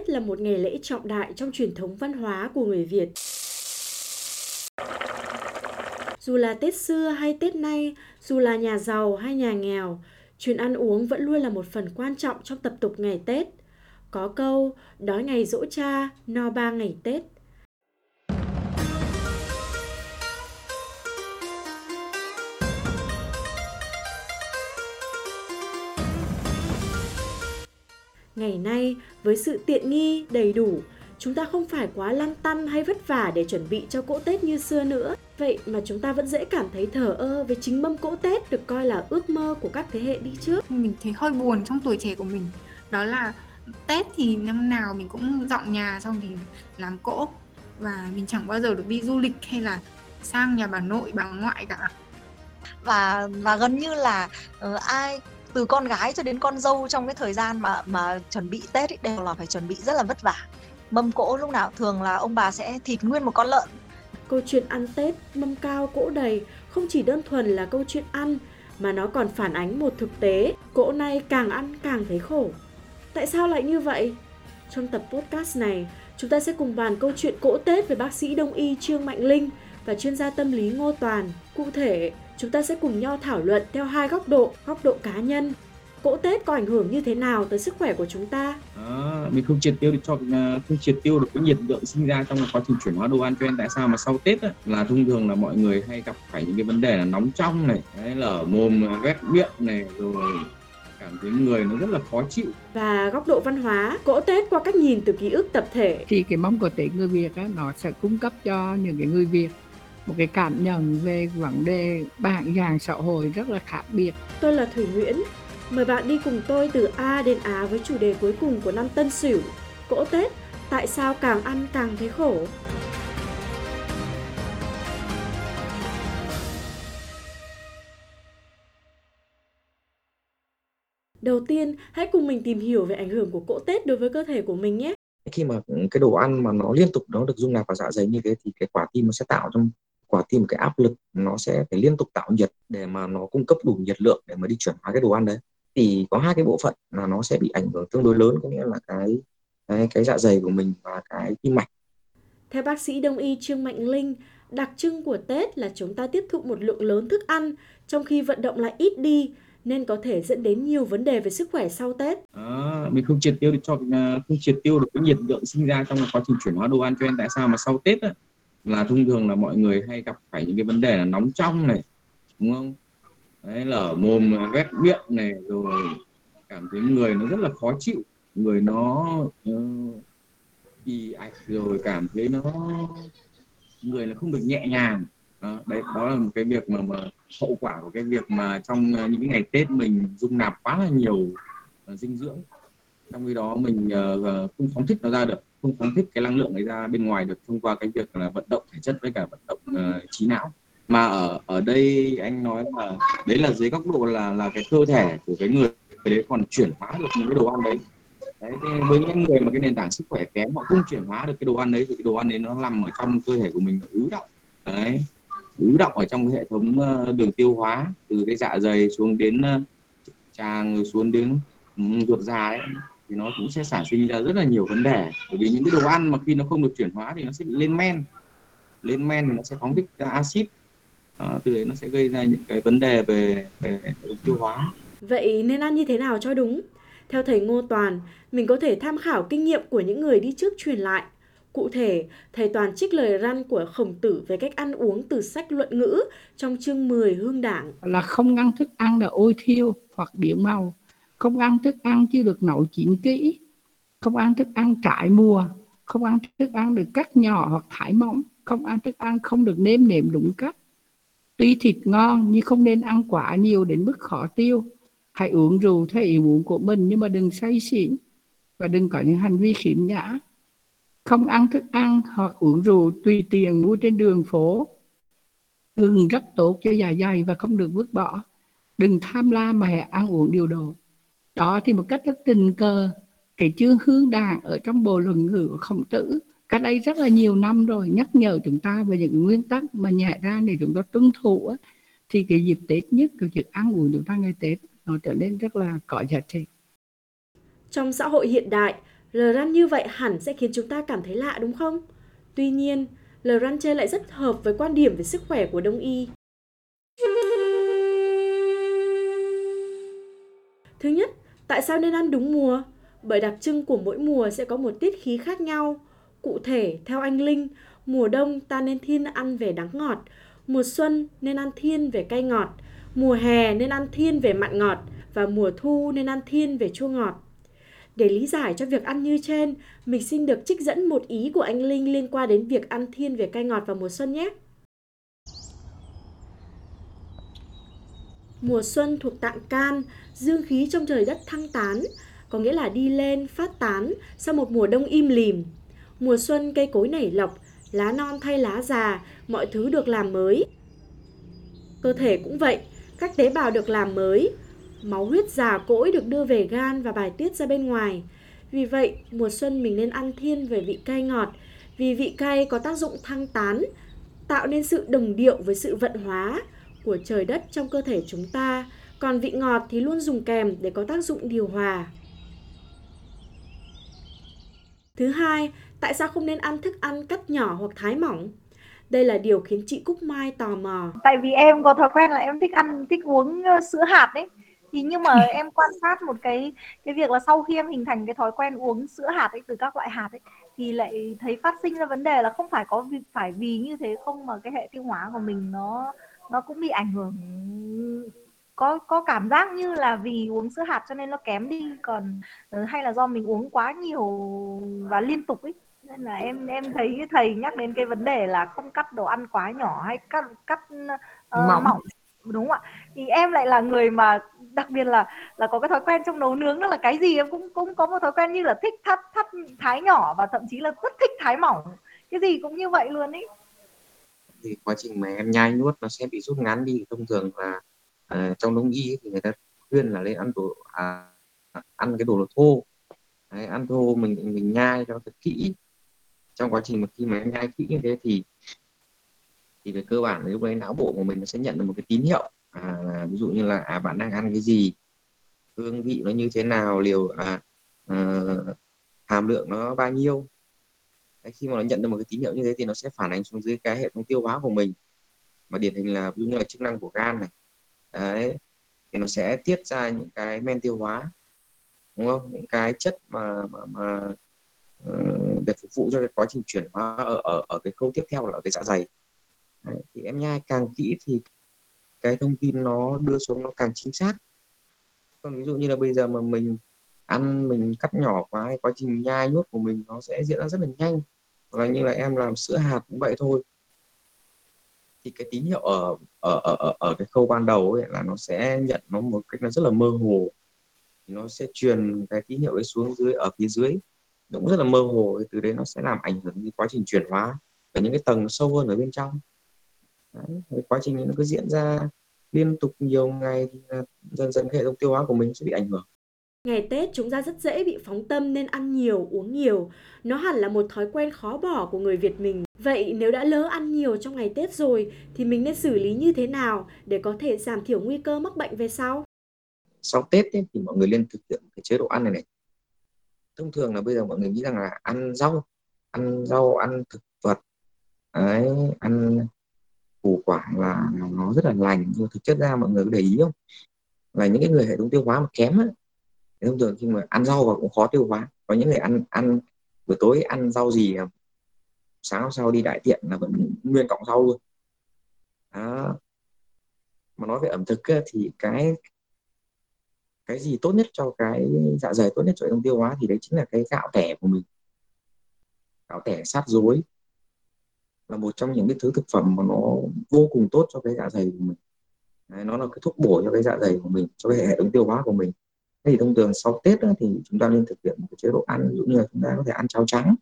Tết là một ngày lễ trọng đại trong truyền thống văn hóa của người Việt. Dù là Tết xưa hay Tết nay, dù là nhà giàu hay nhà nghèo, chuyện ăn uống vẫn luôn là một phần quan trọng trong tập tục ngày Tết. Có câu, đói ngày dỗ cha, no ba ngày Tết. Ngày nay, với sự tiện nghi, đầy đủ, chúng ta không phải quá lăn tăn hay vất vả để chuẩn bị cho cỗ Tết như xưa nữa. Vậy mà chúng ta vẫn dễ cảm thấy thờ ơ với chính mâm cỗ Tết được coi là ước mơ của các thế hệ đi trước. Mình thấy hơi buồn trong tuổi trẻ của mình. Đó là Tết thì năm nào mình cũng dọn nhà xong thì làm cỗ và mình chẳng bao giờ được đi du lịch hay là sang nhà bà nội bà ngoại cả và và gần như là uh, ai từ con gái cho đến con dâu trong cái thời gian mà mà chuẩn bị Tết ấy, đều là phải chuẩn bị rất là vất vả. Mâm cỗ lúc nào thường là ông bà sẽ thịt nguyên một con lợn. Câu chuyện ăn Tết mâm cao cỗ đầy không chỉ đơn thuần là câu chuyện ăn mà nó còn phản ánh một thực tế. Cỗ nay càng ăn càng thấy khổ. Tại sao lại như vậy? Trong tập podcast này chúng ta sẽ cùng bàn câu chuyện cỗ Tết với bác sĩ đông y Trương Mạnh Linh và chuyên gia tâm lý Ngô Toàn. Cụ thể, chúng ta sẽ cùng nhau thảo luận theo hai góc độ, góc độ cá nhân. Cỗ Tết có ảnh hưởng như thế nào tới sức khỏe của chúng ta? À, mình không triệt tiêu được cho không triệt tiêu được cái nhiệt lượng sinh ra trong quá trình chuyển hóa đồ ăn cho nên tại sao mà sau Tết á, là thông thường là mọi người hay gặp phải những cái vấn đề là nóng trong này, đấy, lở mồm, vét miệng này rồi cảm thấy người nó rất là khó chịu và góc độ văn hóa cỗ Tết qua cách nhìn từ ký ức tập thể thì cái mâm cỗ Tết người Việt á, nó sẽ cung cấp cho những cái người Việt một cái cảm nhận về vấn đề bản dạng xã hội rất là khác biệt. Tôi là Thủy Nguyễn. Mời bạn đi cùng tôi từ A đến Á với chủ đề cuối cùng của năm Tân Sửu, cỗ Tết, tại sao càng ăn càng thấy khổ. Đầu tiên, hãy cùng mình tìm hiểu về ảnh hưởng của cỗ Tết đối với cơ thể của mình nhé. Khi mà cái đồ ăn mà nó liên tục nó được dung nạp vào dạ dày như thế thì cái quả tim nó sẽ tạo trong quả tim cái áp lực nó sẽ phải liên tục tạo nhiệt để mà nó cung cấp đủ nhiệt lượng để mà đi chuyển hóa cái đồ ăn đấy thì có hai cái bộ phận là nó sẽ bị ảnh hưởng tương đối lớn có nghĩa là cái cái, cái dạ dày của mình và cái tim mạch theo bác sĩ đông y Trương Mạnh Linh đặc trưng của Tết là chúng ta tiếp thụ một lượng lớn thức ăn trong khi vận động lại ít đi nên có thể dẫn đến nhiều vấn đề về sức khỏe sau Tết. À, mình không triệt tiêu được cho không triệt tiêu được cái nhiệt lượng sinh ra trong quá trình chuyển hóa đồ ăn cho nên tại sao mà sau Tết á, là thông thường là mọi người hay gặp phải những cái vấn đề là nóng trong này đúng không? Đấy lở mồm vét miệng này rồi cảm thấy người nó rất là khó chịu người nó ờ, bị ạch rồi cảm thấy nó người là không được nhẹ nhàng. Đó, đấy đó là một cái việc mà mà hậu quả của cái việc mà trong ờ, những ngày Tết mình dung nạp quá là nhiều uh, dinh dưỡng. Trong khi đó mình uh, không phóng thích nó ra được không phóng thích cái năng lượng ấy ra bên ngoài được thông qua cái việc là vận động thể chất với cả vận động uh, trí não. Mà ở ở đây anh nói là đấy là dưới góc độ là là cái cơ thể của cái người đấy còn chuyển hóa được những cái đồ ăn đấy. Đấy với những người mà cái nền tảng sức khỏe kém họ không chuyển hóa được cái đồ ăn đấy thì cái đồ ăn đấy nó nằm ở trong cơ thể của mình ứ động. Đấy ứ động ở trong cái hệ thống ờ, đường tiêu hóa từ cái dạ dày xuống đến ờ, tràng xuống đến ừ, ruột già ấy thì nó cũng sẽ sản sinh ra rất là nhiều vấn đề. Bởi vì những cái đồ ăn mà khi nó không được chuyển hóa thì nó sẽ bị lên men. Lên men thì nó sẽ phóng thích ra axit. À, từ đấy nó sẽ gây ra những cái vấn đề về về tiêu hóa. Vậy nên ăn như thế nào cho đúng? Theo thầy Ngô Toàn mình có thể tham khảo kinh nghiệm của những người đi trước truyền lại. Cụ thể, thầy Toàn trích lời răn của khổng tử về cách ăn uống từ sách luận ngữ trong chương 10 hương đảng. Là không ăn thức ăn là ôi thiêu hoặc điểm màu, không ăn thức ăn chưa được nấu chín kỹ, không ăn thức ăn trải mùa, không ăn thức ăn được cắt nhỏ hoặc thái mỏng, không ăn thức ăn không được nêm nếm đúng cách. Tuy thịt ngon nhưng không nên ăn quá nhiều đến mức khó tiêu. Hãy uống rượu theo ý muốn của mình nhưng mà đừng say xỉn và đừng có những hành vi khiếm nhã. Không ăn thức ăn hoặc uống rượu tùy tiện mua trên đường phố. Gừng rất tốt cho dạ dày và không được vứt bỏ. Đừng tham lam mà hãy ăn uống điều độ đó thì một cách rất tình cờ cái chương hướng đảng ở trong bộ luận ngữ của khổng tử cách đây rất là nhiều năm rồi nhắc nhở chúng ta về những nguyên tắc mà nhẹ ra để chúng ta tuân thủ thì cái dịp Tết nhất cái việc ăn uống chúng ta ngày Tết nó trở nên rất là có giá trị. Trong xã hội hiện đại, Lời răn như vậy hẳn sẽ khiến chúng ta cảm thấy lạ đúng không? Tuy nhiên, lời răn chơi lại rất hợp với quan điểm về sức khỏe của Đông y. Thứ nhất, tại sao nên ăn đúng mùa? Bởi đặc trưng của mỗi mùa sẽ có một tiết khí khác nhau. Cụ thể, theo anh Linh, mùa đông ta nên thiên ăn về đắng ngọt, mùa xuân nên ăn thiên về cay ngọt, mùa hè nên ăn thiên về mặn ngọt và mùa thu nên ăn thiên về chua ngọt. Để lý giải cho việc ăn như trên, mình xin được trích dẫn một ý của anh Linh liên quan đến việc ăn thiên về cay ngọt vào mùa xuân nhé. Mùa xuân thuộc tạng can, dương khí trong trời đất thăng tán, có nghĩa là đi lên, phát tán sau một mùa đông im lìm. Mùa xuân cây cối nảy lọc, lá non thay lá già, mọi thứ được làm mới. Cơ thể cũng vậy, các tế bào được làm mới, máu huyết già cỗi được đưa về gan và bài tiết ra bên ngoài. Vì vậy, mùa xuân mình nên ăn thiên về vị cay ngọt, vì vị cay có tác dụng thăng tán, tạo nên sự đồng điệu với sự vận hóa của trời đất trong cơ thể chúng ta, còn vị ngọt thì luôn dùng kèm để có tác dụng điều hòa. Thứ hai, tại sao không nên ăn thức ăn cắt nhỏ hoặc thái mỏng? Đây là điều khiến chị Cúc Mai tò mò. Tại vì em có thói quen là em thích ăn, thích uống sữa hạt đấy. Thì nhưng mà em quan sát một cái cái việc là sau khi em hình thành cái thói quen uống sữa hạt ấy từ các loại hạt ấy thì lại thấy phát sinh ra vấn đề là không phải có phải vì như thế không mà cái hệ tiêu hóa của mình nó nó cũng bị ảnh hưởng có có cảm giác như là vì uống sữa hạt cho nên nó kém đi còn ờ, hay là do mình uống quá nhiều và liên tục ấy. Nên là em em thấy thầy nhắc đến cái vấn đề là không cắt đồ ăn quá nhỏ hay cắt cắt uh, mỏng. mỏng. Đúng không ạ? Thì em lại là người mà đặc biệt là là có cái thói quen trong nấu nướng đó là cái gì em cũng cũng có một thói quen như là thích thắt thắt thái nhỏ và thậm chí là rất thích thái mỏng. Cái gì cũng như vậy luôn ấy. Thì quá trình mà em nhai nuốt nó sẽ bị rút ngắn đi thông thường là à, trong đông y thì người ta khuyên là nên ăn đồ à, ăn cái đồ thô. Đấy, ăn thô mình mình nhai cho thật kỹ. Trong quá trình mà khi mà em nhai kỹ như thế thì thì về cơ bản lúc đấy não bộ của mình nó sẽ nhận được một cái tín hiệu. À, ví dụ như là à bạn đang ăn cái gì hương vị nó như thế nào liều à, à, hàm lượng nó bao nhiêu. Đấy, khi mà nó nhận được một cái tín hiệu như thế thì nó sẽ phản ánh xuống dưới cái hệ thống tiêu hóa của mình. Mà điển hình là ví dụ như là chức năng của gan này đấy thì nó sẽ tiết ra những cái men tiêu hóa đúng không? Những cái chất mà mà, mà uh, để phục vụ cho cái quá trình chuyển hóa ở ở, ở cái khâu tiếp theo là ở cái dạ dày. Đấy, thì em nhai càng kỹ thì cái thông tin nó đưa xuống nó càng chính xác. Còn ví dụ như là bây giờ mà mình ăn mình cắt nhỏ quá quá trình nhai nuốt của mình nó sẽ diễn ra rất là nhanh. Và như là em làm sữa hạt cũng vậy thôi thì cái tín hiệu ở ở ở ở, ở cái khâu ban đầu ấy là nó sẽ nhận nó một cách nó rất là mơ hồ. Nó sẽ truyền cái tín hiệu ấy xuống dưới ở phía dưới nó cũng rất là mơ hồ từ đấy nó sẽ làm ảnh hưởng đến quá trình chuyển hóa ở những cái tầng sâu hơn ở bên trong. Đấy, quá trình nó cứ diễn ra liên tục nhiều ngày thì dần dần hệ thống tiêu hóa của mình sẽ bị ảnh hưởng. Ngày Tết chúng ta rất dễ bị phóng tâm nên ăn nhiều, uống nhiều. Nó hẳn là một thói quen khó bỏ của người Việt mình. Vậy nếu đã lỡ ăn nhiều trong ngày Tết rồi thì mình nên xử lý như thế nào để có thể giảm thiểu nguy cơ mắc bệnh về sau? Sau Tết ấy, thì mọi người nên thực hiện cái chế độ ăn này này. Thông thường là bây giờ mọi người nghĩ rằng là ăn rau, ăn rau, ăn thực vật, ấy ăn củ quả là nó rất là lành nhưng thực chất ra mọi người có để ý không là những cái người hệ thống tiêu hóa mà kém ấy, thông thường khi mà ăn rau và cũng khó tiêu hóa. Có những người ăn ăn buổi tối ăn rau gì sáng hôm sau đi đại tiện là vẫn nguyên cọng rau luôn. Đó. mà nói về ẩm thực thì cái cái gì tốt nhất cho cái dạ dày tốt nhất cho hệ thống tiêu hóa thì đấy chính là cái gạo tẻ của mình. Gạo tẻ sát dối là một trong những cái thứ thực phẩm mà nó vô cùng tốt cho cái dạ dày của mình. Đấy, nó là cái thuốc bổ cho cái dạ dày của mình cho cái hệ thống tiêu hóa của mình thì thông thường sau Tết đó, thì chúng ta nên thực hiện một cái chế độ ăn ví dụ như là chúng ta có thể ăn cháo trắng.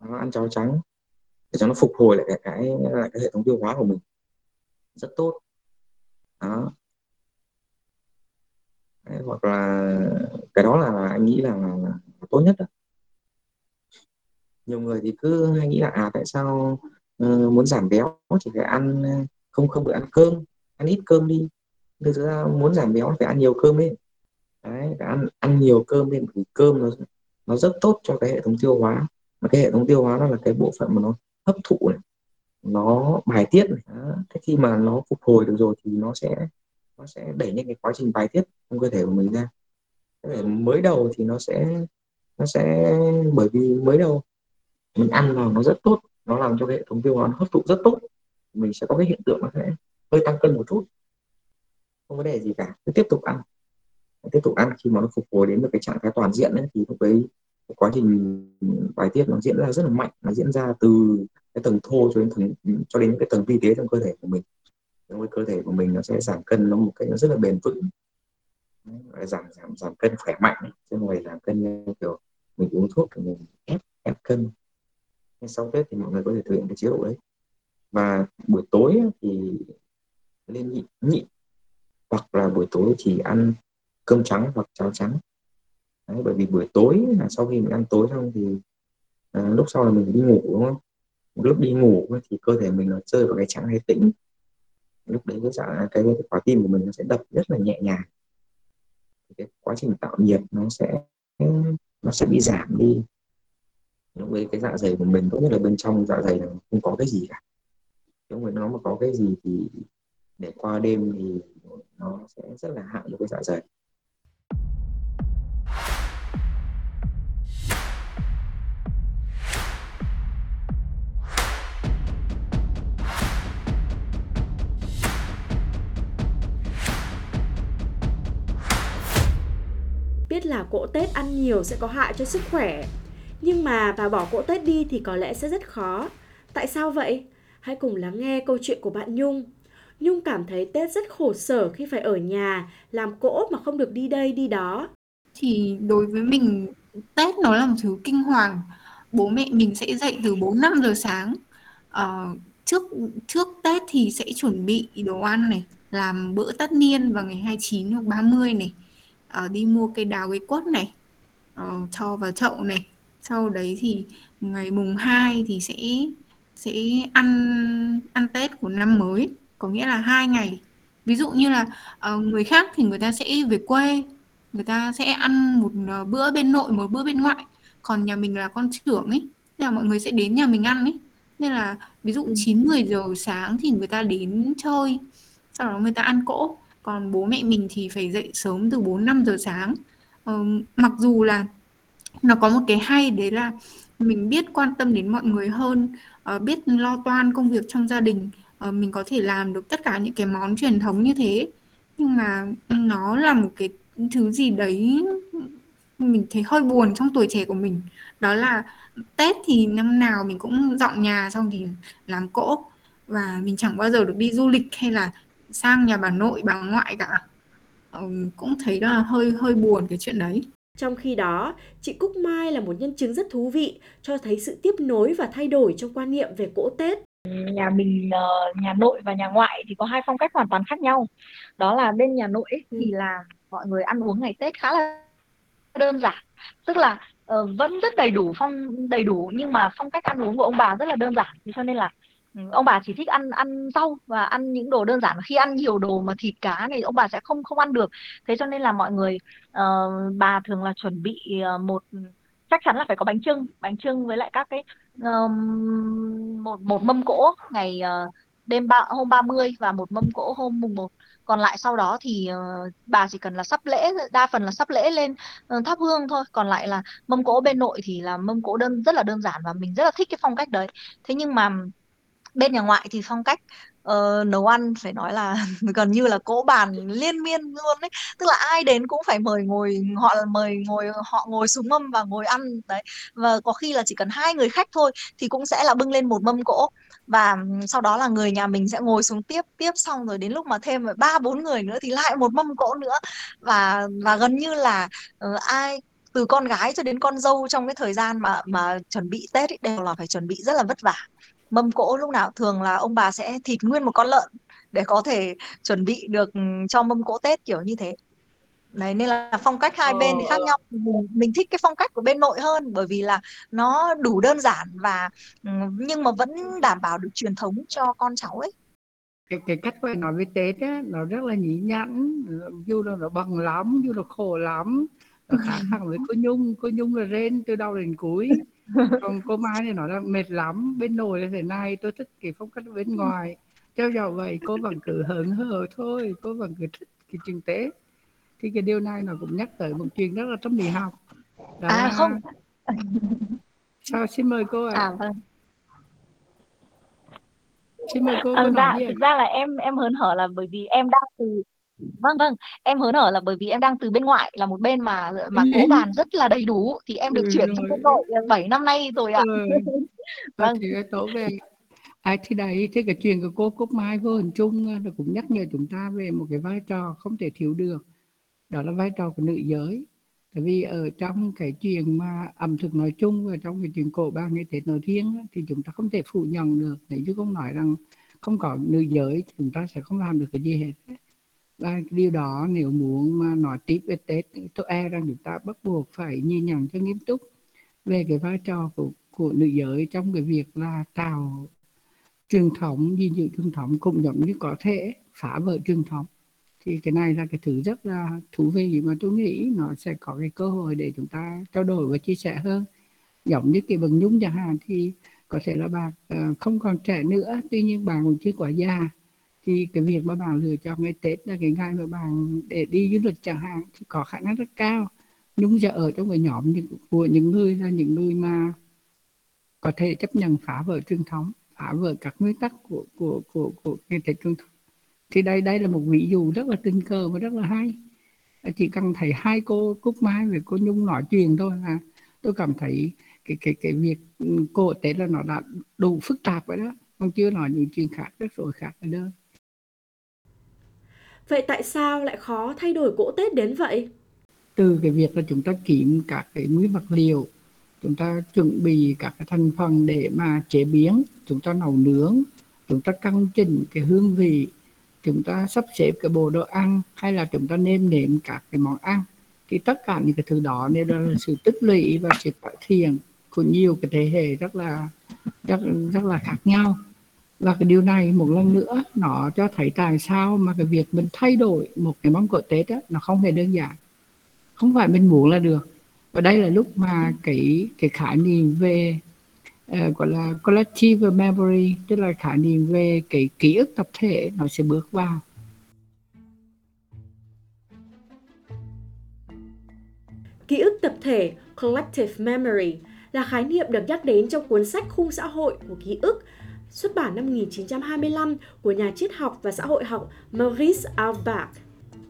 Đó, ăn cháo trắng để cho nó phục hồi lại cái, cái lại cái hệ thống tiêu hóa của mình. Rất tốt. Đó. Đấy, hoặc là cái đó là anh nghĩ là, là, là tốt nhất đó. nhiều người thì cứ hay nghĩ là à tại sao uh, muốn giảm béo chỉ phải ăn không không được ăn cơm ăn ít cơm đi. Thực ra muốn giảm béo phải ăn nhiều cơm đi đấy ăn ăn nhiều cơm lên vì cơm nó nó rất tốt cho cái hệ thống tiêu hóa mà cái hệ thống tiêu hóa nó là cái bộ phận mà nó hấp thụ này, nó bài tiết này. Đó. Thế khi mà nó phục hồi được rồi thì nó sẽ nó sẽ đẩy nhanh cái quá trình bài tiết trong cơ thể của mình ra thế mới đầu thì nó sẽ nó sẽ, bởi vì mới đầu mình ăn vào nó rất tốt, nó làm cho cái hệ thống tiêu hóa nó hấp thụ rất tốt, mình sẽ có cái hiện tượng nó sẽ hơi tăng cân một chút không vấn đề gì cả, cứ tiếp tục ăn tiếp tục ăn khi mà nó phục hồi đến được cái trạng thái toàn diện ấy, thì lúc đấy cái quá trình bài tiết nó diễn ra rất là mạnh. Nó diễn ra từ cái tầng thô cho đến tầng cho đến cái tầng vi tế trong cơ thể của mình. Trong cái cơ thể của mình nó sẽ giảm cân nó một cách nó rất là bền vững. Giảm giảm giảm cân khỏe mạnh chứ không phải giảm cân như kiểu mình uống thuốc thì mình ép ép cân. Nên sau tết thì mọi người có thể thực hiện cái chế độ đấy. Và buổi tối thì lên nhịn nhịn. Hoặc là buổi tối chỉ ăn cơm trắng hoặc cháo trắng. Đấy, bởi vì buổi tối là sau khi mình ăn tối xong thì à, lúc sau là mình đi ngủ đúng không? Lúc đi ngủ thì cơ thể mình nó rơi vào cái trạng thái tĩnh. Lúc đấy cái dạng cái, cái quả tim của mình nó sẽ đập rất là nhẹ nhàng. Cái quá trình tạo nhiệt nó sẽ nó sẽ bị giảm đi. Lúc đấy cái dạ dày của mình cũng như là bên trong dạ dày là không có cái gì cả. Nếu mà nó mà có cái gì thì để qua đêm thì nó sẽ rất là hại cho cái dạ dày. Biết là cỗ Tết ăn nhiều sẽ có hại cho sức khỏe. Nhưng mà bà bỏ cỗ Tết đi thì có lẽ sẽ rất khó. Tại sao vậy? Hãy cùng lắng nghe câu chuyện của bạn Nhung. Nhung cảm thấy Tết rất khổ sở khi phải ở nhà, làm cỗ mà không được đi đây đi đó. Thì đối với mình, Tết nó là một thứ kinh hoàng. Bố mẹ mình sẽ dậy từ 4-5 giờ sáng. Ờ, trước trước Tết thì sẽ chuẩn bị đồ ăn này, làm bữa tất niên vào ngày 29 hoặc 30 này uh, đi mua cây đào cây quất này uh, cho vào chậu này. Sau đấy thì ngày mùng 2 thì sẽ sẽ ăn ăn Tết của năm mới. Có nghĩa là hai ngày. Ví dụ như là uh, người khác thì người ta sẽ về quê người ta sẽ ăn một bữa bên nội một bữa bên ngoại. Còn nhà mình là con trưởng ấy nên là mọi người sẽ đến nhà mình ăn ấy. Nên là ví dụ 9 10 giờ sáng thì người ta đến chơi sau đó người ta ăn cỗ còn bố mẹ mình thì phải dậy sớm từ 4 5 giờ sáng. Ờ, mặc dù là nó có một cái hay đấy là mình biết quan tâm đến mọi người hơn, uh, biết lo toan công việc trong gia đình, uh, mình có thể làm được tất cả những cái món truyền thống như thế. Nhưng mà nó là một cái thứ gì đấy mình thấy hơi buồn trong tuổi trẻ của mình. Đó là Tết thì năm nào mình cũng dọn nhà xong thì làm cỗ và mình chẳng bao giờ được đi du lịch hay là sang nhà bà nội bà ngoại cả ừ, cũng thấy là hơi hơi buồn cái chuyện đấy trong khi đó, chị Cúc Mai là một nhân chứng rất thú vị cho thấy sự tiếp nối và thay đổi trong quan niệm về cỗ Tết. Nhà mình, ờ, nhà nội và nhà ngoại thì có hai phong cách hoàn toàn khác nhau. Đó là bên nhà nội thì ừ. là mọi người ăn uống ngày Tết khá là đơn giản. Tức là uh, vẫn rất đầy đủ phong đầy đủ nhưng mà phong cách ăn uống của ông bà rất là đơn giản. Thế cho nên là Ừ, ông bà chỉ thích ăn ăn rau và ăn những đồ đơn giản. Khi ăn nhiều đồ mà thịt cá này ông bà sẽ không không ăn được. Thế cho nên là mọi người uh, bà thường là chuẩn bị ờ, một chắc chắn là phải có bánh trưng bánh trưng với lại các cái um, một một mâm cỗ ngày uh, đêm ba hôm 30 và một mâm cỗ hôm mùng 1 còn lại sau đó thì uh, bà chỉ cần là sắp lễ đa phần là sắp lễ lên uh, thắp hương thôi. Còn lại là mâm cỗ bên nội thì là mâm cỗ đơn rất là đơn giản và mình rất là thích cái phong cách đấy. Thế nhưng mà bên nhà ngoại thì phong cách uh, nấu ăn phải nói là gần như là cỗ bàn liên miên luôn đấy tức là ai đến cũng phải mời ngồi họ mời ngồi họ ngồi xuống mâm và ngồi ăn đấy. Và có khi là chỉ cần hai người khách thôi thì cũng sẽ là bưng lên một mâm cỗ. Và sau đó là người nhà mình sẽ ngồi xuống tiếp tiếp xong rồi đến lúc mà thêm ba bốn người nữa thì lại một mâm cỗ nữa. Và và gần như là uh, ai từ con gái cho đến con dâu trong cái thời gian mà mà chuẩn bị Tết ấy, đều là phải chuẩn bị rất là vất vả mâm cỗ lúc nào thường là ông bà sẽ thịt nguyên một con lợn để có thể chuẩn bị được cho mâm cỗ Tết kiểu như thế. Đấy, nên là phong cách hai bên thì khác ờ. nhau. Mình, mình thích cái phong cách của bên nội hơn bởi vì là nó đủ đơn giản và ừ, nhưng mà vẫn đảm bảo được truyền thống cho con cháu ấy. Cái cái cách của nói với Tết á, nó rất là nhí nhẵn dù là nó bằng lắm dù là khổ lắm nó khác hẳn với cô Nhung. Cô Nhung là rên từ đầu đến cuối còn cô Mai thì nói là mệt lắm bên nội là thế này tôi thích cái phong cách bên ngoài. Cho dầu vậy cô vẫn cứ hớn hở thôi cô vẫn cứ thích cái chuyện tế. Thì cái điều này nó cũng nhắc tới một chuyện rất là tâm lý học. Đó À là không, sao xin mời cô ạ. À vâng. xin mời cô À, dạ, thực ra là em em hớn hở là bởi vì em đang từ vâng vâng. Em hớn hở là bởi vì em đang từ bên ngoại là một bên mà mà cỗ bàn rất là đầy đủ. Thì em được ừ, chuyển sang quân đội 7 năm nay rồi ạ. ừ. Vâng. thì tổ về. À, thì đấy thế cái chuyện của cô Cúc Mai vô hình chung á, nó cũng nhắc nhở chúng ta về một cái vai trò không thể thiếu được. Đó là vai trò của nữ giới. Tại vì ở trong cái chuyện mà ẩm thực nói chung và trong cái chuyện cổ bàn ngày Tết nói riêng thì chúng ta không thể phủ nhận được. Nếu như không nói rằng không có nữ giới chúng ta sẽ không làm được cái gì hết và điều đó nếu muốn mà nói tiếp về Tết tôi e rằng chúng ta bắt buộc phải nhìn nhận cho nghiêm túc về cái vai trò của của nữ giới trong cái việc là tạo truyền thống, gìn giữ truyền thống cũng giống như có thể phá vỡ truyền thống. Thì cái này là cái thứ rất là thú vị mà tôi nghĩ nó sẽ có cái cơ hội để chúng ta trao đổi và chia sẻ hơn. Giống như cái bằng nhung chẳng hạn thì có thể là bạn ờ, không còn trẻ nữa, tuy nhiên bạn cũng chưa quá già thì cái việc mà bạn lựa chọn ngày Tết là cái ngày mà bạn để đi du lịch chẳng hạn thì có khả năng rất cao. Nhưng giờ ở trong cái nhóm những, của những người là những người mà có thể chấp nhận phá vỡ truyền thống phá vỡ các nguyên tắc của của của của ngày Tết truyền thống. Thì đây đây là một ví dụ rất là tình cờ và rất là hay. Chỉ cần thấy hai cô Cúc Mai với cô Nhung nói chuyện thôi là tôi cảm thấy cái cái cái việc ừ, cô Tết là nó đã đủ phức tạp rồi đó. Còn chưa nói những chuyện khác rất rồi khác ở đâu Vậy tại sao lại khó thay đổi cỗ Tết đến vậy? từ cái việc là chúng ta kiếm các cái nguyên vật liệu, chúng ta chuẩn bị các cái thành phần để mà chế biến, chúng ta nấu nướng, chúng ta căn chỉnh cái hương vị, chúng ta sắp xếp cái bộ đồ ăn hay là chúng ta nêm nếm các cái món ăn, thì tất cả những cái thứ đó đều là sự tích lũy và sự cải thiện của nhiều cái thế hệ rất là, rất rất là khác nhau và cái điều này một lần nữa nó cho thấy tại sao mà cái việc mình thay đổi một cái món cỗ Tết đó nó không hề đơn giản. Không phải mình muốn là được. Và đây là lúc mà cái cái khái niệm về uh, gọi là collective memory tức là khái niệm về cái ký ức tập thể nó sẽ bước vào. Ký ức tập thể Collective Memory là khái niệm được nhắc đến trong cuốn sách Khung xã hội của ký ức xuất bản năm 1925 của nhà triết học và xã hội học Maurice Auerbach.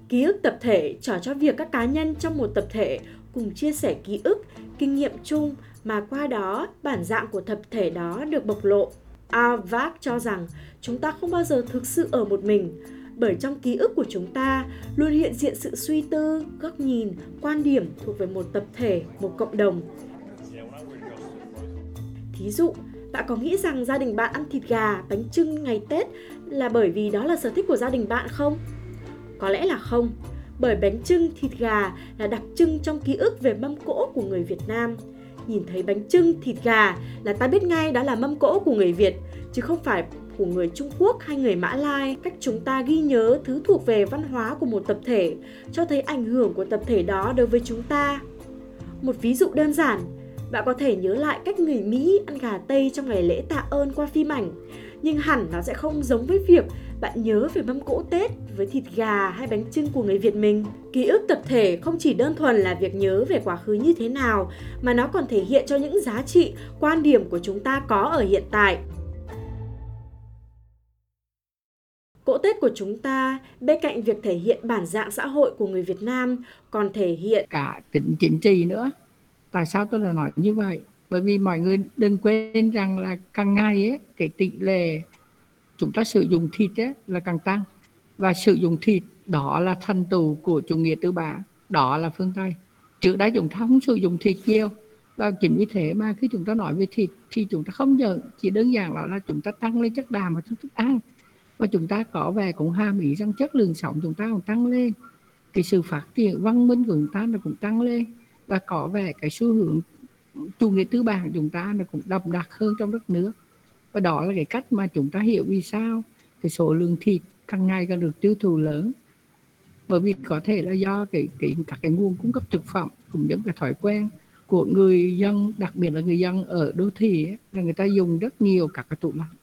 Ký ức tập thể trò cho việc các cá nhân trong một tập thể cùng chia sẻ ký ức, kinh nghiệm chung mà qua đó bản dạng của tập thể đó được bộc lộ. Auerbach cho rằng chúng ta không bao giờ thực sự ở một mình, bởi trong ký ức của chúng ta luôn hiện diện sự suy tư, góc nhìn, quan điểm thuộc về một tập thể, một cộng đồng. Thí dụ, bạn có nghĩ rằng gia đình bạn ăn thịt gà, bánh trưng ngày Tết là bởi vì đó là sở thích của gia đình bạn không? Có lẽ là không, bởi bánh trưng thịt gà là đặc trưng trong ký ức về mâm cỗ của người Việt Nam. Nhìn thấy bánh trưng thịt gà là ta biết ngay đó là mâm cỗ của người Việt, chứ không phải của người Trung Quốc hay người Mã Lai. Cách chúng ta ghi nhớ thứ thuộc về văn hóa của một tập thể, cho thấy ảnh hưởng của tập thể đó đối với chúng ta. Một ví dụ đơn giản, bạn có thể nhớ lại cách người Mỹ ăn gà Tây trong ngày lễ tạ ơn qua phim ảnh, nhưng hẳn nó sẽ không giống với việc bạn nhớ về mâm cỗ Tết với thịt gà hay bánh trưng của người Việt mình. Ký ức tập thể không chỉ đơn thuần là việc nhớ về quá khứ như thế nào, mà nó còn thể hiện cho những giá trị, quan điểm của chúng ta có ở hiện tại. Cỗ Tết của chúng ta, bên cạnh việc thể hiện bản dạng xã hội của người Việt Nam, còn thể hiện cả tính chính trị nữa tại sao tôi lại nói như vậy? Bởi vì mọi người đừng quên rằng là càng ngày ấy, cái tỷ lệ chúng ta sử dụng thịt ấy, là càng tăng. Và sử dụng thịt đó là thành tựu của chủ nghĩa tư bản đó là phương tây. Trước đây chúng ta không sử dụng thịt nhiều. Và chính vì thế mà khi chúng ta nói về thịt thì chúng ta không nhận chỉ đơn giản là, là chúng ta tăng lên chất đạm và chúng thức ăn. Và chúng ta có vẻ cũng hàm ý rằng chất lượng sống chúng ta cũng tăng lên. Cái sự phát triển văn minh của chúng ta nó cũng tăng lên và có vẻ cái xu hướng chủ nghĩa tư bản chúng ta nó cũng đậm đặc hơn trong đất nước. Và đó là cái cách mà chúng ta hiểu vì sao cái số lượng thịt càng ngày càng được tiêu thụ lớn. Bởi vì có thể là do cái, cái các cái nguồn cung cấp thực phẩm cũng giống cái thói quen của người dân đặc biệt là người dân ở đô thị ấy, là người ta dùng rất nhiều các cái tủ lạnh.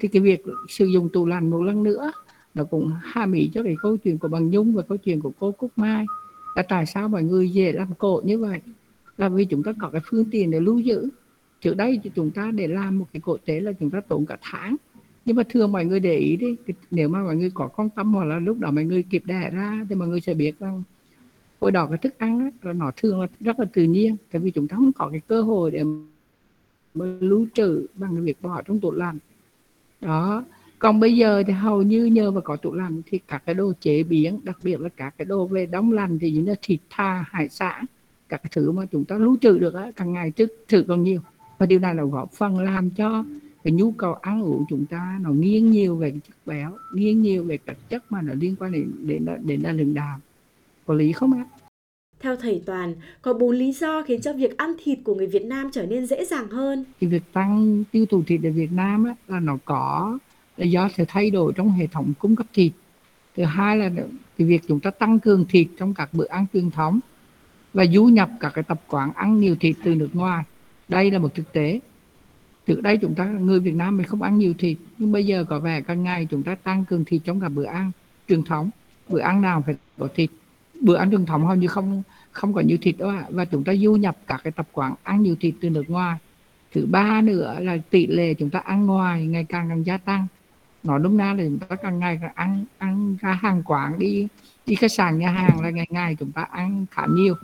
Thì cái việc sử dụng tủ lạnh một lần nữa nó cũng hà mỹ cho cái câu chuyện của bằng nhung và câu chuyện của cô cúc mai là tại sao mọi người dễ làm cổ như vậy? Là vì chúng ta có cái phương tiện để lưu giữ. Trước đây thì chúng ta để làm một cái cổ tế là chúng ta tốn cả tháng. Nhưng mà thường mọi người để ý đi nếu mà mọi người có quan tâm hoặc là lúc đó mọi người kịp đẻ ra thì mọi người sẽ biết rằng hồi đó cái thức ăn ấy, là nó thường là rất là tự nhiên. Tại vì chúng ta không có cái cơ hội để mà lưu trữ bằng cái việc bỏ trong tủ lạnh. Đó còn bây giờ thì hầu như nhờ vào có tủ lạnh thì các cái đồ chế biến đặc biệt là các cái đồ về đóng lạnh thì như là thịt tha hải sản các cái thứ mà chúng ta lưu trữ được á, càng ngày trước trữ còn nhiều. Và điều này là góp phần làm cho cái nhu cầu ăn uống chúng ta nó nghiêng nhiều về chất béo nghiêng nhiều về các chất mà nó liên quan đến đến đến là lượng đạm. Có lý không ạ? Theo thầy Toàn, có bốn lý do khiến cho việc ăn thịt của người Việt Nam trở nên dễ dàng hơn. thì việc tăng tiêu thụ thịt ở Việt Nam á, là nó có là do sự thay đổi trong hệ thống cung cấp thịt. Thứ hai là cái việc chúng ta tăng cường thịt trong các bữa ăn truyền thống và du nhập các cái tập quán ăn nhiều thịt từ nước ngoài. Đây là một thực tế. Trước đây chúng ta, người Việt Nam mình không ăn nhiều thịt, nhưng bây giờ có vẻ càng ngày chúng ta tăng cường thịt trong các bữa ăn truyền thống. Bữa ăn nào phải có thịt? Bữa ăn truyền thống hầu như không không có nhiều thịt đâu ạ. Và chúng ta du nhập các cái tập quán ăn nhiều thịt từ nước ngoài. Thứ ba nữa là tỷ lệ chúng ta ăn ngoài ngày càng càng gia tăng nói đúng ra là chúng ta càng ngày càng ăn ăn ra hàng quán đi đi khách sạn, nhà hàng là ngày ngày chúng ta ăn khá nhiều,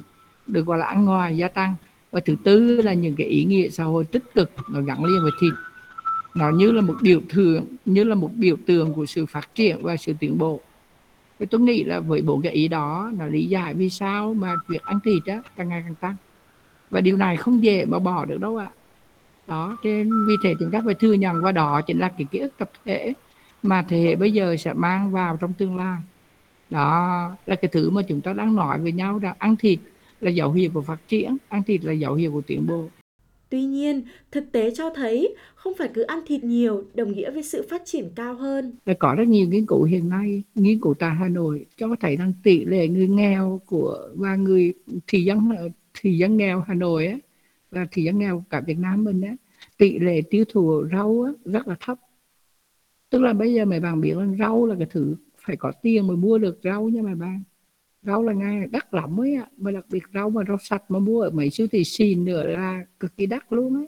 được gọi là ăn ngoài, gia tăng. Và thứ tư là những cái ý nghĩa xã hội tích cực, nó gắn liền với thịt. Nó như là một biểu tượng như là một biểu tượng của sự phát triển và sự tiến bộ. Thì tôi nghĩ là với bộ cái ý đó, nó lý giải vì sao mà việc ăn thịt á, càng ngày càng tăng. Và điều này không dễ mà bỏ được đâu ạ. Đó nên vì thế chúng ta phải thừa nhận và đó chính là cái ký ức tập thể mà thế hệ bây giờ sẽ mang vào trong tương lai. Đó là cái thứ mà chúng ta đang nói với nhau rằng ăn thịt là dấu hiệu của phát triển ăn thịt là dấu hiệu của tiến bộ. Tuy nhiên, thực tế cho thấy không phải cứ ăn thịt nhiều đồng nghĩa với sự phát triển cao hơn. là có rất nhiều nghiên cứu hiện nay nghiên cứu tại Hà Nội cho thấy rằng tỷ lệ người nghèo của và người thị dân thị dân nghèo Hà Nội á, và thị dân nghèo cả Việt Nam mình á, tỷ lệ tiêu thụ rau á, rất là thấp tức là bây giờ mấy bạn biết là rau là cái thứ phải có tiền mới mua được rau nha mấy bạn. Rau là ngay đắt lắm ấy ạ. Mà đặc biệt rau mà rau sạch mà mua ở mấy siêu thị xịn nữa là cực kỳ đắt luôn ấy.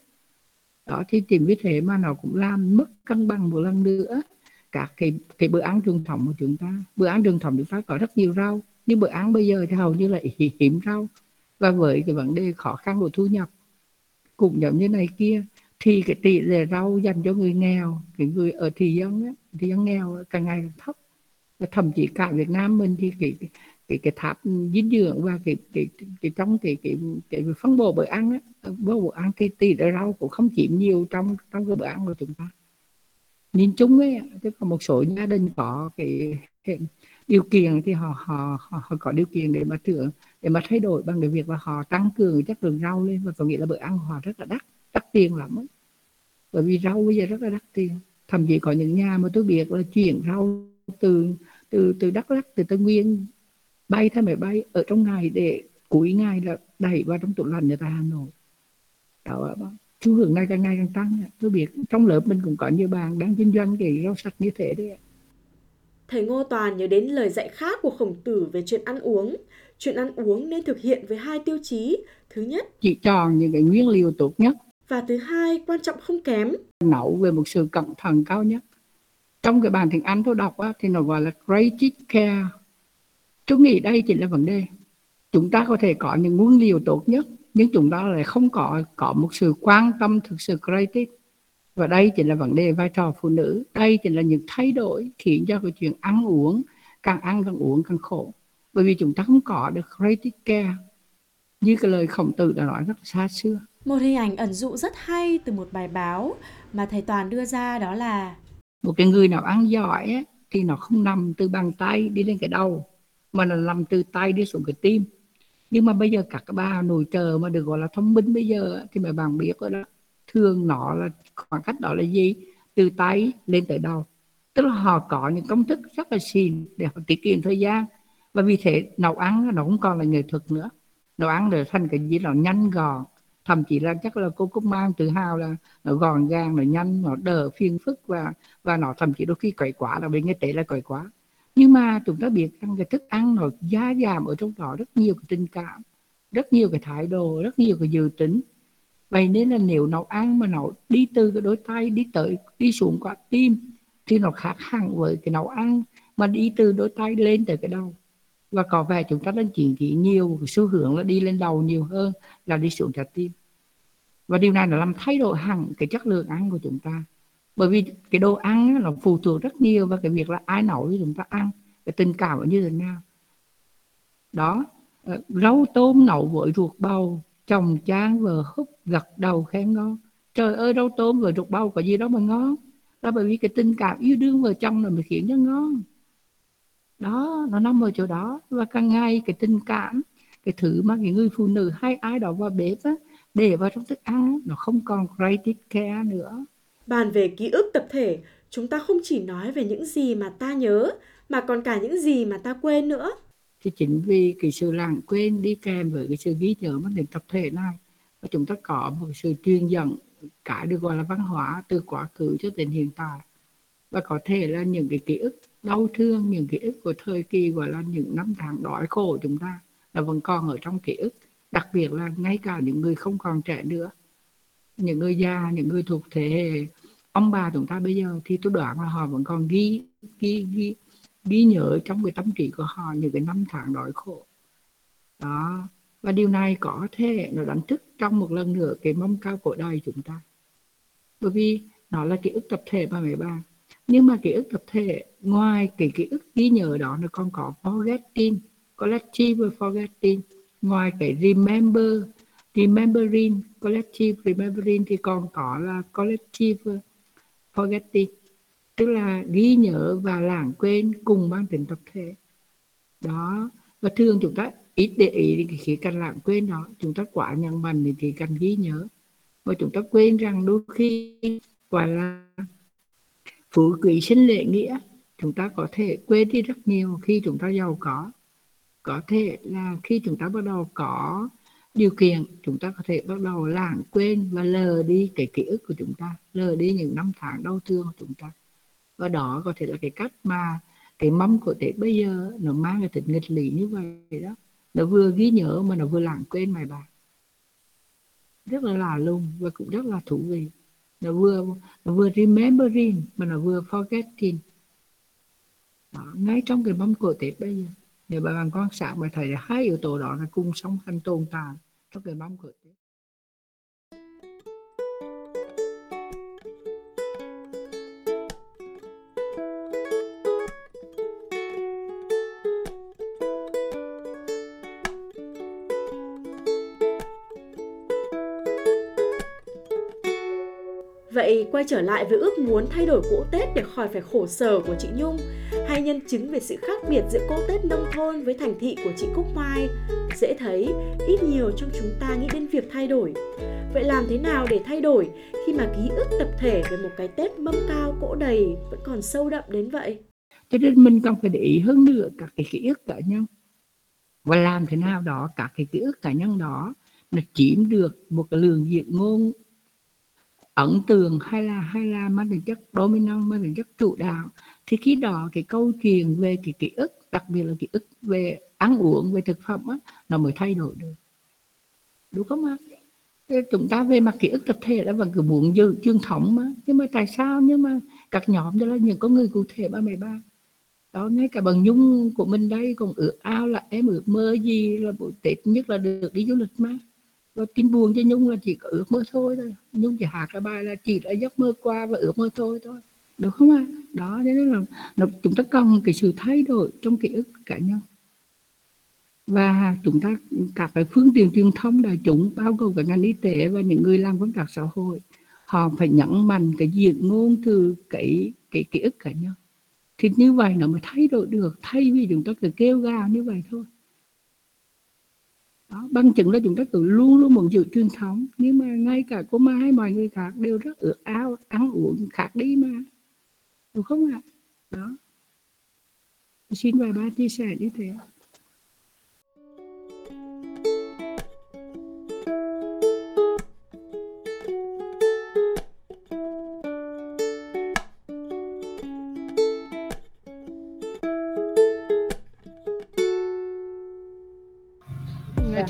Đó, thì chính vì thế mà nó cũng làm mất cân bằng một lần nữa. Các cái cái bữa ăn truyền thống của chúng ta. Bữa ăn truyền thống chúng ta có rất nhiều rau, nhưng bữa ăn bây giờ thì hầu như là hiếm rau. Và với cái vấn đề khó khăn của thu nhập, cũng giống như này kia thì cái tỷ lệ rau dành cho người nghèo cái người ở thị dân á, thị dân nghèo càng ngày càng thấp. Và thậm chí cả Việt Nam mình thì cái cái cái, cái tháp dinh dưỡng và cái cái cái trong cái cái cái phân bổ bữa ăn á bữa bữa ăn thì tỷ lệ rau cũng không chiếm nhiều trong trong cái bữa ăn của chúng ta. Nhìn chung ấy tức là một số gia đình có cái, cái điều kiện thì họ, họ họ họ có điều kiện để mà thưởng để mà thay đổi bằng cái việc là họ tăng cường chất lượng rau lên và có nghĩa là bữa ăn của họ rất là đắt đắt tiền lắm ấy. bởi vì rau bây giờ rất là đắt tiền thậm chí có những nhà mà tôi biết là chuyển rau từ từ từ Đắk Lắk từ Tây Nguyên bay theo máy bay ở trong ngày để cuối ngày là đẩy vào trong tủ lạnh ở tại Hà Nội đó xu hướng này càng ngày càng tăng tôi biết trong lớp mình cũng có nhiều bạn đang kinh doanh cái rau sạch như thế đấy. Thầy Ngô Toàn nhớ đến lời dạy khác của khổng tử về chuyện ăn uống. Chuyện ăn uống nên thực hiện với hai tiêu chí. Thứ nhất chỉ chọn những cái nguyên liệu tốt nhất và thứ hai quan trọng không kém. nấu về một sự cẩn thận cao nhất. Trong cái bản tiếng Anh tôi đọc á, thì nó gọi là creative care. Tôi nghĩ đây chỉ là vấn đề. Chúng ta có thể có những nguyên liệu tốt nhất nhưng chúng ta lại không có có một sự quan tâm thực sự creative. Và đây chỉ là vấn đề vai trò phụ nữ. Đây chỉ là những thay đổi khiến cho cái chuyện ăn uống càng ăn càng uống càng khổ. Bởi vì chúng ta không có được creative care. Như cái lời khổng tử đã nói rất là xa xưa. Một hình ảnh ẩn dụ rất hay từ một bài báo mà thầy Toàn đưa ra đó là một cái người nào ăn giỏi ấy, thì nó không nằm từ bàn tay đi lên cái đầu mà nó nằm từ tay đi xuống cái tim. Nhưng mà bây giờ các bà nội trợ mà được gọi là thông minh bây giờ thì mấy bạn biết đó thường nó là khoảng cách đó là gì? Từ tay lên tới đầu. Tức là họ có những công thức rất là xịn để họ tiết kiệm thời gian. Và vì thế nấu ăn nó cũng còn là nghệ thuật nữa. Nấu ăn để thành cái gì nó nhanh gọn thậm chí là chắc là cô cũng mang tự hào là nó gọn gàng, nó nhanh, nó đỡ phiền phức và và nó thậm chí đôi khi quậy quá là bên cái tế là quậy quá. Nhưng mà chúng ta biết rằng cái thức ăn nó giá giảm ở trong đó rất nhiều cái tình cảm, rất nhiều cái thái độ, rất nhiều cái dự tính. Vậy nên là nếu nấu ăn mà nó đi từ cái đôi tay, đi tới, đi xuống quả tim thì nó khác hẳn với cái nấu ăn mà đi từ đôi tay lên tới cái đầu và có vẻ chúng ta đang chuyển thị nhiều, xu hướng là đi lên đầu nhiều hơn là đi xuống trái tim. Và điều này nó làm thay đổi hẳn cái chất lượng ăn của chúng ta. Bởi vì cái đồ ăn nó phụ thuộc rất nhiều vào cái việc là ai nấu cho chúng ta ăn, cái tình cảm như thế nào. Đó ờ, rau tôm nấu với ruột bầu, chồng chan vừa húp gật đầu khen ngon. Trời ơi, rau tôm với ruột bầu có gì đó mà ngon. Đó bởi vì cái tình cảm yêu đương vợ chồng là mới khiến cho ngon đó nó nằm ở chỗ đó. Và càng ngày cái tình cảm cái thứ mà cái người phụ nữ hay ai đó vào bếp á, để vào trong thức ăn nó không còn creative care nữa. Bàn về ký ức tập thể, chúng ta không chỉ nói về những gì mà ta nhớ, mà còn cả những gì mà ta quên nữa. thì chính vì cái sự lãng quên đi kèm với cái sự ghi nhớ mang đến tập thể này và chúng ta có một sự truyền dẫn cái được gọi là văn hóa từ quá khứ cho đến hiện tại. Và có thể là những cái ký ức đau thương những ký ức của thời kỳ, gọi là những năm tháng đói khổ của chúng ta là vẫn còn ở trong ký ức. Đặc biệt là ngay cả những người không còn trẻ nữa, những người già, những người thuộc thế hệ ông bà chúng ta bây giờ thì tôi đoán là họ vẫn còn ghi ghi ghi ghi nhớ trong cái tâm trí của họ những cái năm tháng đói khổ. Đó. Và điều này có thể nó đánh thức trong một lần nữa cái mong cao của đời chúng ta. Bởi vì nó là ký ức tập thể mà mấy bạn nhưng mà ký ức tập thể, ngoài cái ký ức ghi nhớ đó nó còn có forgetting, collective forgetting. Ngoài cái remember, remembering, collective remembering thì còn có là collective forgetting. Tức là ghi nhớ và lãng quên cùng mang tính tập thể. Đó. Và thường chúng ta ít để ý cái khía cạnh lãng quên đó. Chúng ta quá nhận mạnh thì chỉ cần ghi nhớ. Và chúng ta quên rằng đôi khi gọi là phú quý sinh lễ nghĩa, chúng ta có thể quên đi rất nhiều khi chúng ta giàu có. Có thể là khi chúng ta bắt đầu có điều kiện, chúng ta có thể bắt đầu lãng quên và lờ đi cái ký ức của chúng ta, lờ đi những năm tháng đau thương của chúng ta. Và đó có thể là cái cách mà cái mâm của Tết bây giờ nó mang cái tính nghịch lý như vậy đó. Nó vừa ghi nhớ mà nó vừa lãng quên mày bà rất là lạ lùng và cũng rất là thú vị nó vừa nó vừa remembering mà nó vừa forgetting. Đó, ngay trong cái mâm của Tết bây giờ. Nếu bà bạn quan sát bà thấy hai yếu tố đó là cùng sống hành tồn tại trong cái mâm của Tết. Quay trở lại với ước muốn thay đổi cỗ Tết để khỏi phải khổ sở của chị Nhung hay nhân chứng về sự khác biệt giữa cỗ Tết nông thôn với thành thị của chị Cúc Mai dễ thấy, ít nhiều trong chúng ta nghĩ đến việc thay đổi. Vậy làm thế nào để thay đổi khi mà ký ức tập thể về một cái Tết mâm cao, cỗ đầy vẫn còn sâu đậm đến vậy? cho nên mình cần phải để ý hơn nữa các cái ký ức cá nhân và làm thế nào đó các cái ký ức cá nhân đó nó chiếm được một cái lượng diện ngôn ấn tượng hay là hay là mang tính chất dominant mang tính chất chủ đạo thì khi đó cái câu chuyện về cái ký ức đặc biệt là ký ức về ăn uống về thực phẩm á, nó mới thay đổi được. Đúng không ạ? Thế chúng ta về mặt ký ức tập thể đó vẫn cứ muốn giữ truyền thống mà. Nhưng mà tại sao? Nhưng mà các nhóm đó là những con người cụ thể ba mười ba. Đó ngay cả bằng nhung của mình đây còn ước ao là em ước mơ gì là buổi tết nhất là được đi du lịch mà và tin buồn cho nhung là chỉ có ước mơ thôi thôi. Nhung chỉ hát cái bài là chỉ là giấc mơ qua và ước mơ thôi thôi. Được không ạ? Đó thế nên là nó, chúng ta cần cái sự thay đổi trong ký ức cá nhân. Và chúng ta các cái phương tiện truyền thông đại chúng bao gồm cả ngành y tế và những người làm công tác xã hội họ phải nhấn mạnh cái diện ngôn từ cái cái ký ức cá nhân. Thì như vậy nó mới thay đổi được thay vì chúng ta cứ kêu gào như vậy thôi đó, bằng chứng là chúng ta cứ luôn luôn muốn giữ truyền thống. Nhưng mà ngay cả cô Mai hay mọi người khác đều rất ước ao ăn uống khác đi mà. Đúng không ạ? Đó. Xin vài ba chia sẻ như thế.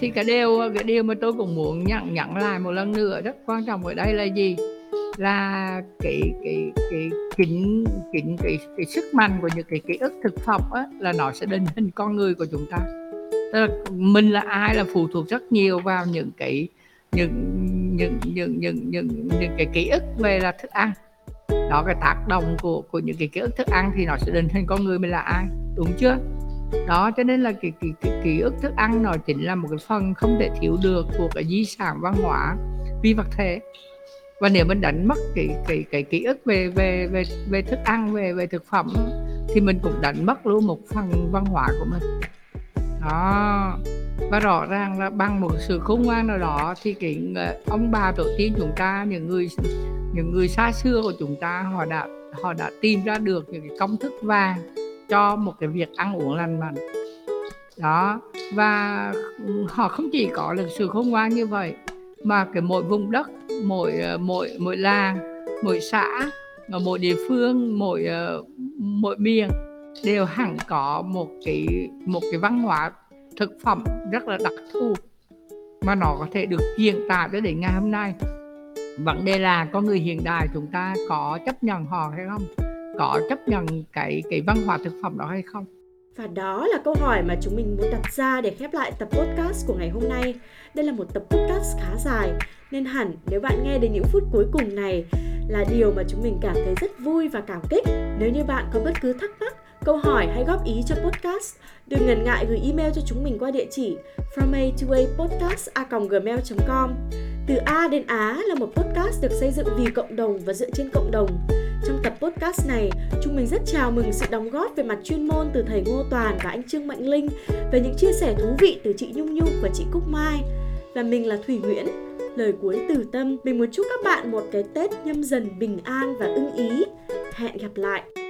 Thì cái điều cái điều mà tôi cũng muốn nhận nhận lại một lần nữa rất quan trọng ở đây là gì? Là cái cái cái kính kính cái cái sức mạnh của những cái ký ức thực phẩm á, là nó sẽ định hình con người của chúng ta. Tức là mình là ai là phụ thuộc rất nhiều vào những cái những những những những những những cái ký ức về là thức ăn. Đó cái tác động của của những cái ký ức thức ăn thì nó sẽ định hình con người mình là ai đúng chưa? Đó cho nên là cái cái, cái ký ức thức ăn nó chính là một cái phần không thể thiếu được của cái di sản văn hóa vi vật thể. Và nếu mình đánh mất cái cái cái ký ức về về về về thức ăn về về thực phẩm thì mình cũng đánh mất luôn một phần văn hóa của mình. Đó. Và rõ ràng là bằng một sự khôn ngoan nào đó thì cái ờ, ông bà tổ tiên chúng ta những người những người xa xưa của chúng ta họ đã họ đã tìm ra được những cái công thức vàng cho một cái việc ăn uống lành mạnh. Đó, và ừ, họ không chỉ có lịch sử khôn ngoan như vậy, mà cái mỗi vùng đất, mỗi ờ, mỗi mỗi làng, mỗi xã mỗi địa phương, mỗi ờ, mỗi miền đều hẳn có một cái một cái văn hóa thực phẩm rất là đặc thù mà nó có thể được truyền tải tới đến ngày hôm nay. Vấn đề là con người hiện đại chúng ta có chấp nhận họ hay không? Có chấp nhận cái cái văn hóa thực phẩm đó hay không và đó là câu hỏi mà chúng mình muốn đặt ra để khép lại tập podcast của ngày hôm nay. Đây là một tập podcast khá dài, nên hẳn nếu bạn nghe đến những phút cuối cùng này là điều mà chúng mình cảm thấy rất vui và cảm kích. Nếu như bạn có bất cứ thắc mắc, câu hỏi hay góp ý cho podcast, đừng ngần ngại gửi email cho chúng mình qua địa chỉ from a to a podcast a gmail.com. Từ A đến Á là một podcast được xây dựng vì cộng đồng và dựa trên cộng đồng. Trong tập podcast này, chúng mình rất chào mừng sự đóng góp về mặt chuyên môn từ thầy Ngô Toàn và anh Trương Mạnh Linh về những chia sẻ thú vị từ chị Nhung Nhung và chị Cúc Mai. Và mình là Thủy Nguyễn. Lời cuối từ tâm, mình muốn chúc các bạn một cái Tết nhâm dần bình an và ưng ý. Hẹn gặp lại!